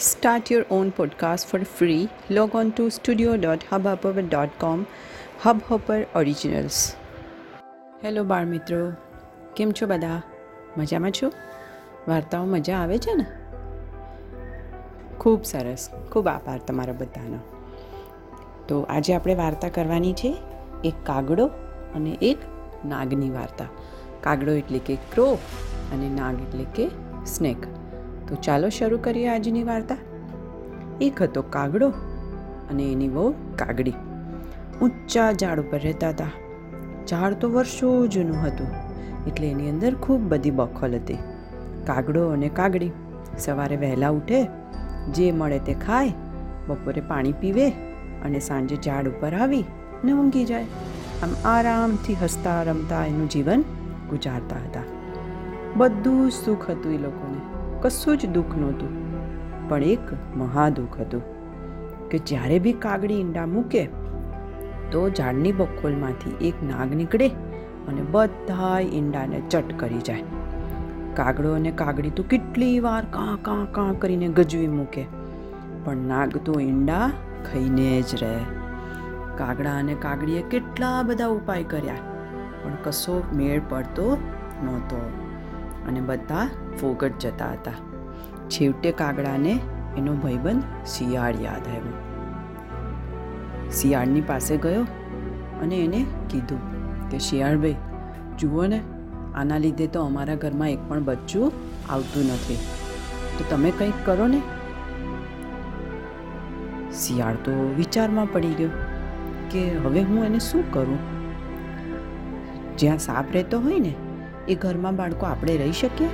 Start your own podcast for free. Log on to studio.hubhopper.com. Hubhopper Originals. Hello બાળ મિત્રો કેમ છો બધા મજામાં છો વાર્તાઓ મજા આવે છે ને ખૂબ સરસ ખૂબ આભાર તમારા બધાનો તો આજે આપણે વાર્તા કરવાની છે એક કાગડો અને એક નાગની વાર્તા. કાગડો એટલે કે ક્રો અને નાગ એટલે કે સ્નેક. તો ચાલો શરૂ કરીએ આજની વાર્તા. એક હતો કાગડો અને એની બહુ કાગડી. ઊંચા ઝાડ ઉપર રહેતા હતા. ઝાડ તો વર્ષો જૂનું હતું, એટલે એની અંદર ખૂબ બધી બખોલ હતી. કાગડો અને કાગડી, સવારે વહેલા ઉઠે, જે મળે તે ખાય, બપોરે પાણી પીવે અને સાંજે ઝાડ ઉપર આવી ને ઊંઘી જાય. આમ આરામથી હસતા રમતા એનું જીવન ગુજારતા હતા. બધું સુખ હતું એ લોકોને. કશું જ દુઃખ નહોતું, પણ એક મહાદુઃખ હતું કે જ્યારે બી કાગડી ઈંડા મૂકે, તો ઝાડની બખોલમાંથી એક નાગ નીકળે અને બધા ઈંડાને ચટ કરી જાય. કાગડો અને કાગડી તો કેટલી વાર કાં કાં કાં કરીને ગજવી મૂકે, પણ નાગ તો ઈંડા ખાઈને જ રહે. કાગડા અને કાગડીએ કેટલા બધા ઉપાય કર્યા, પણ કશો મેળ પડતો નહોતો. અને બધા ફોગટ જતા હતા. છેવટે કાગડાને એનો ભાઈબંધ શિયાળ યાદ આવ્યો. શિયાળની પાસે ગયો અને એને કીધું કે, શિયાળભાઈ, જુઓ ને, આના લીધે તો અમારા ઘરમાં એક પણ બચ્ચું આવતું નથી. તો તમે કંઈક કરો ને. શિયાળ તો વિચારમાં પડી ગયો કે, હવે હું એને શું કરું? જ્યાં સાપ રહેતો હોય ને એ ઘરમાં બાળકો આપણે રહી શકીએ?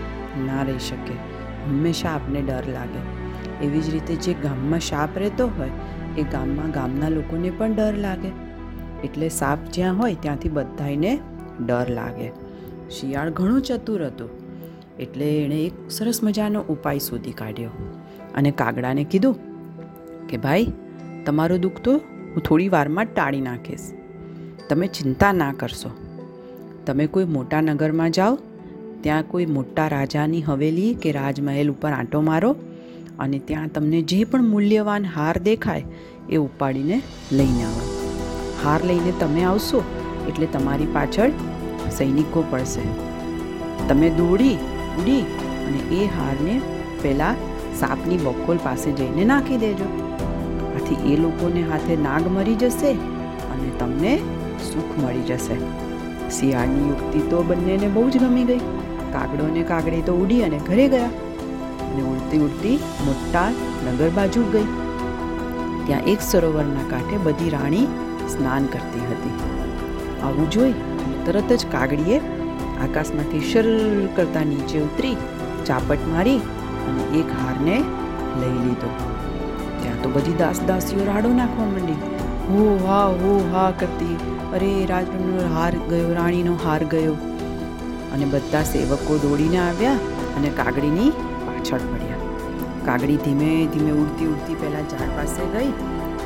ના રહી શકીએ. હંમેશા આપને ડર લાગે. એવી જ રીતે જે ગામમાં સાપ રહેતો હોય, એ ગામમાં ગામના લોકોને પણ ડર લાગે. એટલે સાપ જ્યાં હોય, ત્યાંથી બધાને ડર લાગે. શિયાળ ઘણું ચતુર હતું. એટલે એણે એક સરસ મજાનો ઉપાય શોધી કાઢ્યો. અને કાગડાને કીધું કે, ભાઈ, તમારું દુઃખ તો હું થોડી વારમાં ટાળી નાખીશ. તમે ચિંતા ના કરશો. તમે કોઈ મોટા નગરમાં જાઓ, ત્યાં કોઈ મોટા રાજાની હવેલી કે રાજમહેલ ઉપર આંટો મારો અને ત્યાં તમને જે પણ મૂલ્યવાન હાર દેખાય એ ઉપાડીને લઈને આવો. હાર લઈને તમે આવશો એટલે તમારી પાછળ સૈનિકો પડશે. તમે દોડી, ઉડી અને એ હારને પહેલાં સાપની બકોલ પાસે જઈને નાખી દેજો. આથી એ લોકોને હાથે નાગ મરી જશે અને તમને સુખ મળી જશે. શિયાળની યુક્તિ તો બંનેને બહુ જ ગમી ગઈ. કાગડો ને કાગડી તો ઉડી અને ઘરે ગયા. અને ઉડતી ઉડતી મોટા નગર બાજુ ગઈ. ત્યાં એક સરોવરના કાંઠે બધી રાણી સ્નાન કરતી હતી. આવું જોઈ તરત જ કાગડીએ આકાશમાંથી શર કરતા નીચે ઉતરી ચાપટ મારી અને એક હારને લઈ લીધો. ત્યાં તો બધી દાસ દાસીઓ રાડો નાખવા માંડી. હો હા હો હા કરતી. અરે રાજનો હાર ગયો, રાણીનો હાર ગયો. અને બધા સેવકો દોડીને આવ્યા અને કાગડીની પાછળ પડ્યા. કાગડી ધીમે ધીમે ઉડતી ઉડતી પહેલાં ઝાડ પાસે ગઈ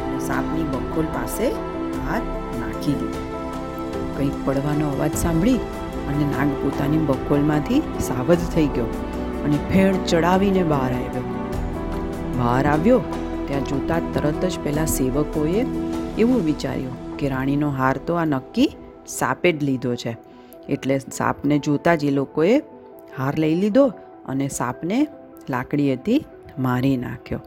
અને સાપની બકોલ પાસે હાથ નાખી દીધો. કંઈક પડવાનો અવાજ સાંભળી અને નાગ પોતાની બકોલમાંથી સાવધ થઈ ગયો અને ફેણ ચડાવીને બહાર આવ્યો. બહાર આવ્યો, ત્યાં જોતા તરત જ પહેલાં સેવકોએ એવું વિચાર્યું કે રાણીનો હાર તો આ નક્કી સાપે જ લીધો છે. એટલે સાપને જોતા જ એ લોકોએ હાર લઈ લીધો અને સાપને લાકડીએથી મારી નાખ્યો.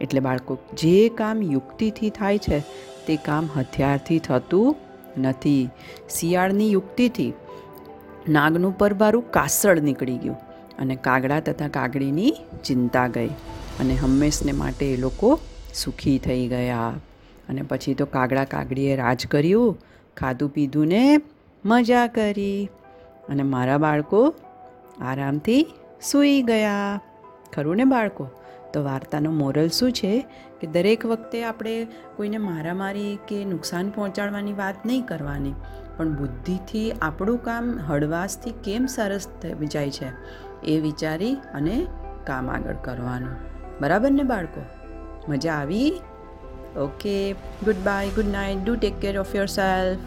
એટલે બાળકો, જે કામ યુક્તિથી થાય છે, તે કામ હથિયારથી થતું નથી. શિયાળની યુક્તિથી નાગનું પરબારું કાસળ નીકળી ગયું અને કાગડા તથા કાગડીની ચિંતા ગઈ અને હંમેશને માટે એ લોકો સુખી થઈ ગયા. અને પછી તો કાગડા કાગડીએ રાજ કર્યું, ખાધું પીધું ને મજા કરી અને મારા બાળકો આરામથી સૂઈ ગયા. ખરું ને બાળકો? તો વાર્તાનો મોરલ શું છે? કે દરેક વખતે આપણે કોઈને મારામારી કે નુકસાન પહોંચાડવાની વાત નહીં કરવાની, પણ બુદ્ધિથી આપણું કામ હળવાશથી કેમ સરસ થઈ જાય છે એ વિચારી અને કામ આગળ કરવાનું. બરાબર ને બાળકો? મજા આવી? Okay, goodbye, good night, do take care of yourself.